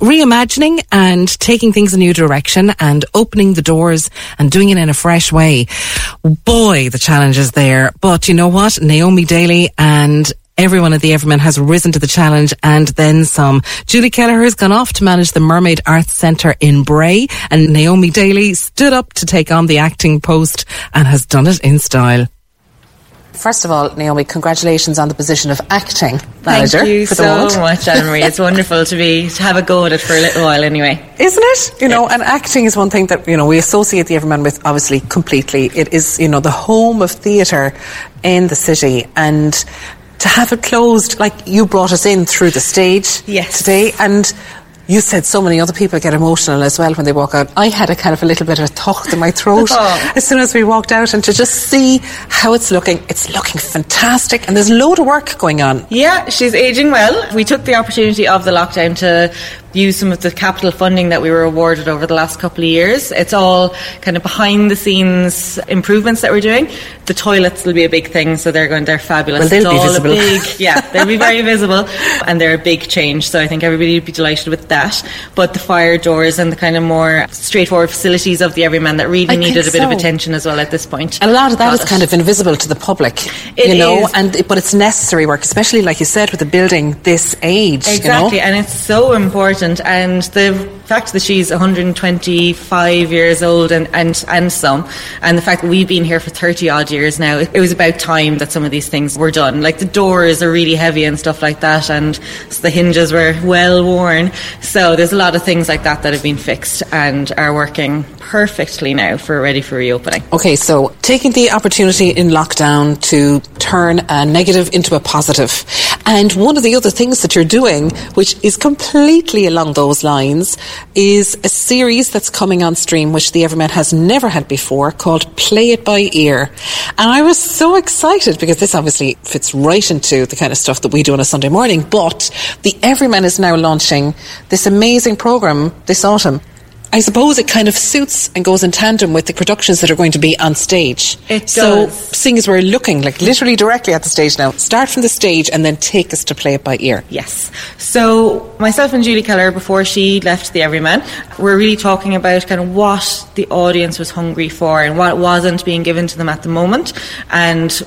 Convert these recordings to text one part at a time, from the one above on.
Reimagining and taking things a new direction and opening the doors and doing it in a fresh way. Boy, the challenge is there. But you know what? Naomi Daly and Everyone at the Everyman has risen to the challenge and then some. Julie Kelleher has gone off to manage the Mermaid Arts Centre in Bray and Naomi Daly stood up to take on the acting post and has done it in style. First of all, Naomi, congratulations on the position of acting manager. Thank you so much, Elmarie. It's wonderful to be to have a go at it for a little while, anyway. Isn't it? You know, and acting is one thing that you know we associate the Everyman with, obviously, completely. It is, you know, the home of theatre in the city, and to have it closed, like you brought us in through the stage Yes. today, and you said so many other people get emotional as well when they walk out. I had a kind of a little bit of a thought in my throat Oh. as soon as we walked out, and to just see how it's looking, it's looking fantastic, and there's a load of work going on. Yeah, she's aging well. We took the opportunity of the lockdown to use some of the capital funding that we were awarded over the last couple of years. It's all kind of behind the scenes improvements that we're doing. The toilets will be a big thing, so they're going. They're fabulous. Well, they'll it's be all visible. a big, yeah, they'll be very visible, and they're a big change. So I think everybody would be delighted with that. But the fire doors and the kind of more straightforward facilities of the Everyman that really I needed a bit of attention as well at this point. And a lot of that Got is it. kind of invisible to the public, It you know, is. and but it's necessary work, especially like you said with a building this age. Exactly, You know? and it's so important. And the fact that she's 125 years old and, and, and some, and the fact that we've been here for 30 odd years now, it, it was about time that some of these things were done. Like the doors are really heavy and stuff like that, and the hinges were well worn. So there's a lot of things like that that have been fixed and are working perfectly now for ready for reopening. Okay, so taking the opportunity in lockdown to turn a negative into a positive. And one of the other things that you're doing, which is completely along those lines, is a series that's coming on stream, which the Everyman has never had before, called Play It By Ear. And I was so excited because this obviously fits right into the kind of stuff that we do on a Sunday morning. But the Everyman is now launching this amazing program this autumn. I suppose it kind of suits and goes in tandem with the productions that are going to be on stage. It So, does. seeing as we're looking like literally directly at the stage now, start from the stage and then take us to play it by ear. Yes. So myself and Julie Kelleher, before she left the Everyman, were really talking about kind of what the audience was hungry for and what wasn't being given to them at the moment, and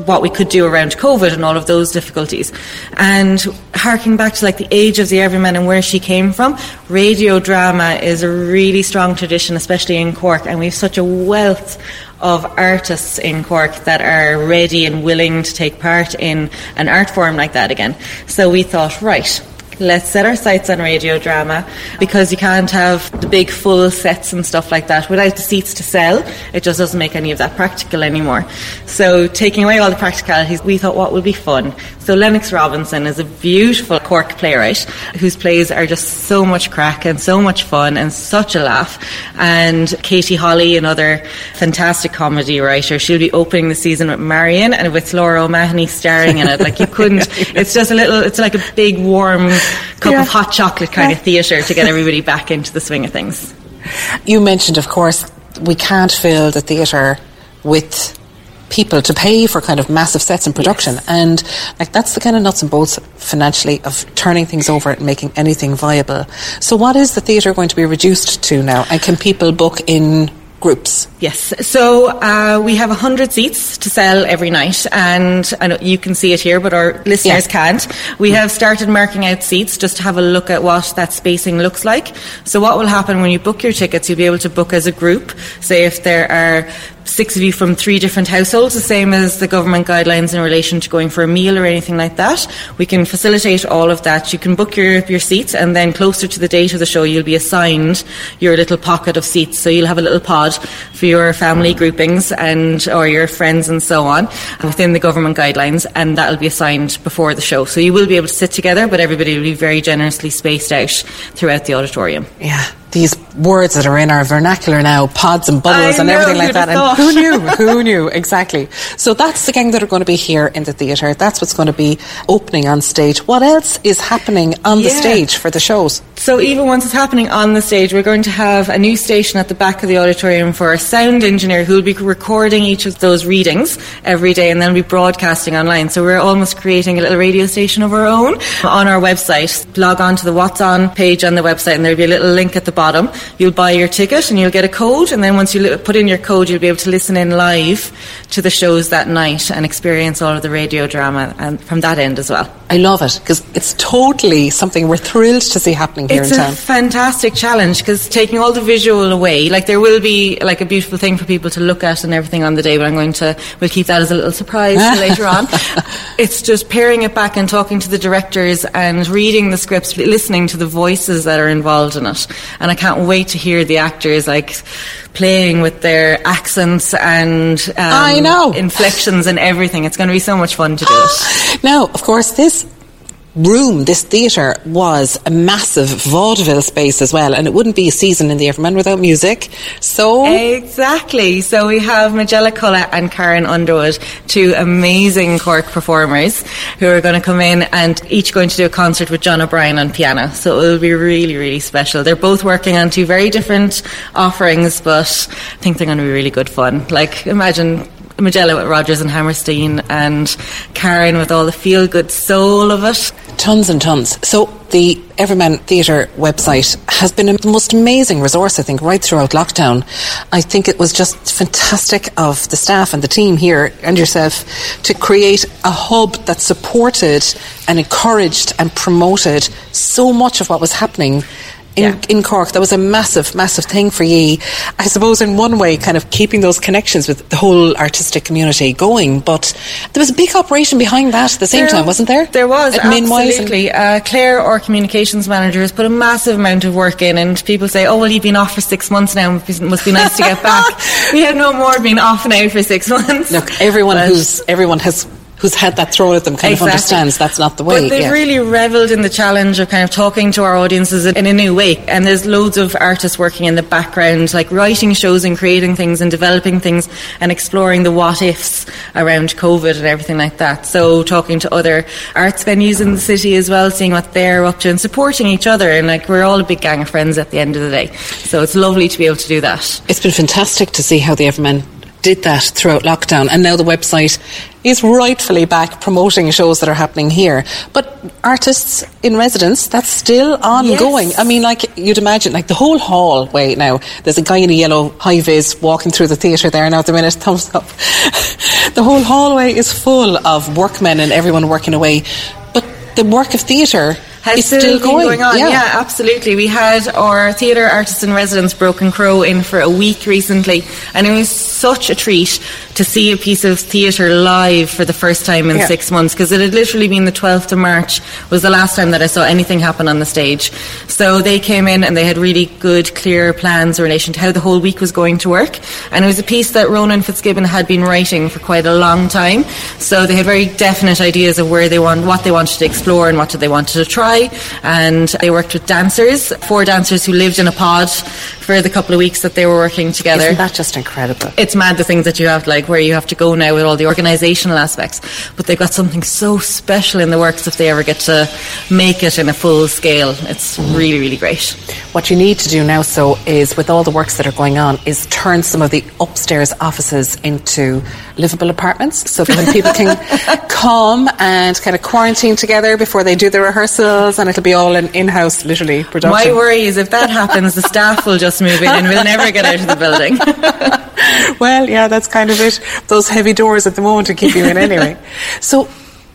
what we could do around COVID and all of those difficulties. And harking back to like the age of the Everyman and where she came from, radio drama is a really strong tradition, especially in Cork, and we have such a wealth of artists in Cork that are ready and willing to take part in an art form like that again. So we thought, right, let's set our sights on radio drama because you can't have the big full sets and stuff like that without the seats to sell. It just doesn't make any of that practical anymore. So taking away all the practicalities, we thought what would be fun. So Lennox Robinson is a beautiful Cork playwright whose plays are just so much crack and so much fun and such a laugh. And Katie Holly, another fantastic comedy writer, she'll be opening the season with Marion and with Laura O'Mahony starring in it. Like you couldn't, it's just a little, it's like a big warm cup Yeah. of hot chocolate kind of theatre to get everybody back into the swing of things. You mentioned, of course, we can't fill the theatre with people to pay for kind of massive sets and production. And like that's the kind of nuts and bolts financially of turning things over and making anything viable. So what is the theatre going to be reduced to now? And can people book in groups. Yes. So uh, we have 100 seats to sell every night, and I know you can see it here, but our listeners Yeah. can't. We have started marking out seats just to have a look at what that spacing looks like. So what will happen when you book your tickets, you'll be able to book as a group. Say if there are six of you from three different households, the same as the government guidelines in relation to going for a meal or anything like that. We can facilitate all of that. You can book your, your seats and then closer to the date of the show you'll be assigned your little pocket of seats. So you'll have a little pod for your family groupings and or your friends and so on within the government guidelines and that'll be assigned before the show. So you will be able to sit together but everybody will be very generously spaced out throughout the auditorium. Yeah, these words that are in our vernacular now, pods and bubbles I and know, everything like that. And who knew? Who knew? Exactly. So that's the gang that are going to be here in the theatre. That's what's going to be opening on stage. What else is happening on the stage for the shows? So even once it's happening on the stage, we're going to have a new station at the back of the auditorium for a sound engineer who will be recording each of those readings every day and then be broadcasting online. So we're almost creating a little radio station of our own on our website. Log on to the What's On page on the website and there'll be a little link at the bottom. You'll buy your ticket and you'll get a code and then once you put in your code, you'll be able to listen in live to the shows that night and experience all of the radio drama and from that end as well. I love it because it's totally something we're thrilled to see happening here It's in town. It's a fantastic challenge because taking all the visual away, like there will be like a beautiful thing for people to look at and everything on the day, but I'm going to, we'll keep that as a little surprise for later on. It's just pairing it back and talking to the directors and reading the scripts, listening to the voices that are involved in it. And I can't wait to hear the actors like playing with their accents and um, I know. inflections and everything. It's going to be so much fun to do it. Now, of course, this room, this theatre, was a massive vaudeville space as well, and it wouldn't be a season in the Everyman without music. So, Exactly. So we have Majella Cullagh and Karen Underwood, two amazing Cork performers who are going to come in and each going to do a concert with John O'Brien on piano. So it will be really, really special. They're both working on two very different offerings, but I think they're going to be really good fun. Like, imagine Majella with Rodgers and Hammerstein and Karen with all the feel good soul of it. tons and tons. So, the Everyman Theatre website has been a most amazing resource, I think, right throughout lockdown. I think it was just fantastic of the staff and the team here and yourself to create a hub that supported and encouraged and promoted so much of what was happening in, Yeah. in Cork. That was a massive, massive thing for ye. I suppose in one way, kind of keeping those connections with the whole artistic community going. But there was a big operation behind that at the same time, wasn't there? There was, Admin-wise and- absolutely. Uh, Claire, our communications manager, has put a massive amount of work in, and people say, oh, well, you've been off for six months now, it must be nice to get back. we have no more been off now for six months. Look, everyone But- who's everyone has who's had that thrown at them kind Exactly. of understands that's not the way. But they've yeah. really revelled in the challenge of kind of talking to our audiences in a new way. And there's loads of artists working in the background, like writing shows and creating things and developing things and exploring the what ifs around COVID and everything like that. So talking to other arts venues in the city as well, seeing what they're up to and supporting each other. And like we're all a big gang of friends at the end of the day. So it's lovely to be able to do that. It's been fantastic to see how the Everyman did that throughout lockdown, and now the website is rightfully back promoting shows that are happening here. But artists in residence, that's still ongoing. Yes. I mean, like you'd imagine, like the whole hallway now. There's a guy in a yellow high vis walking through the theatre there now at the minute. Thumbs up. the whole hallway is full of workmen and everyone working away. But the work of theatre has is still been going. on. Yeah. absolutely. We had our theatre artist in residence, Broken Crow, in for a week recently, and it was such a treat to see a piece of theatre live for the first time in Yeah. six months because it had literally been the 12th of March was the last time that I saw anything happen on the stage. So they came in and they had really good, clear plans in relation to how the whole week was going to work, and it was a piece that Ronan Fitzgibbon had been writing for quite a long time. So they had very definite ideas of where they want, what they wanted to explore and what did they wanted to try, and they worked with dancers, four dancers who lived in a pod for the couple of weeks that they were working together. Isn't that just incredible? it's mad the things that you have like where you have to go now with all the organisational aspects but they've got something so special in the works if they ever get to make it in a full scale. It's really really great. What you need to do now, so, is with all the works that are going on, is turn some of the upstairs offices into livable apartments, so that when people can come and kind of quarantine together before they do the rehearsal and it'll be all an in-house, literally, production. My worry is if that happens, the staff will just move in and we'll never get out of the building. well, yeah, that's kind of it. Those heavy doors at the moment to keep you in anyway. so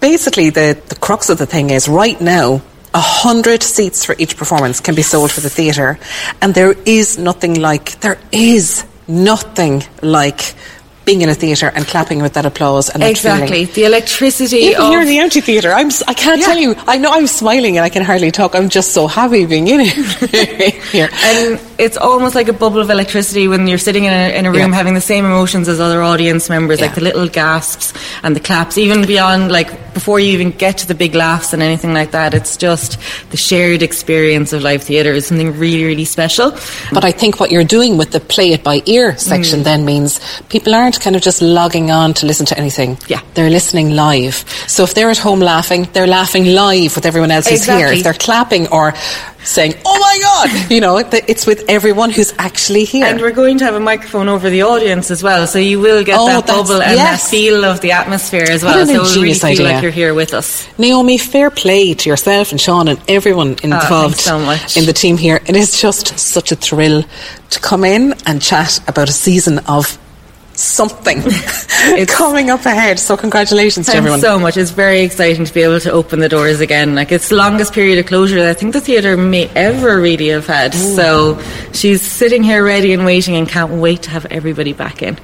basically, the, the crux of the thing is right now, a hundred seats for each performance can be sold for the theatre, and there is nothing like there is nothing like being in a theatre and clapping with that applause and exactly the electricity Even of here in the amphitheatre, I'm, I can't Yeah. tell you. I know I'm smiling and I can hardly talk. I'm just so happy being in it. here. and it's almost like a bubble of electricity when you're sitting in a, in a room Yeah. having the same emotions as other audience members, like the little gasps and the claps, even beyond like before you even get to the big laughs and anything like that. It's just the shared experience of live theatre is something really, really special. But I think what you're doing with the play it by ear section Mm. then means people aren't kind of just logging on to listen to anything. Yeah. They're listening live. So if they're at home laughing, they're laughing live with everyone else who's here. If they're clapping or saying, oh my God, you know, it's with everyone who's actually here. And we're going to have a microphone over the audience as well, so you will get Oh, that bubble and yes. that feel of the atmosphere as What well. an So really feel idea. like you're here with us. Naomi, fair play to yourself and Sean and everyone involved Ah, thanks so much. in the team here. It is just such a thrill to come in and chat about a season of something it's coming up ahead. So congratulations to everyone. so much. It's very exciting to be able to open the doors again. Like it's the longest period of closure that I think the theatre may ever really have had. So she's sitting here ready and waiting and can't wait to have everybody back in.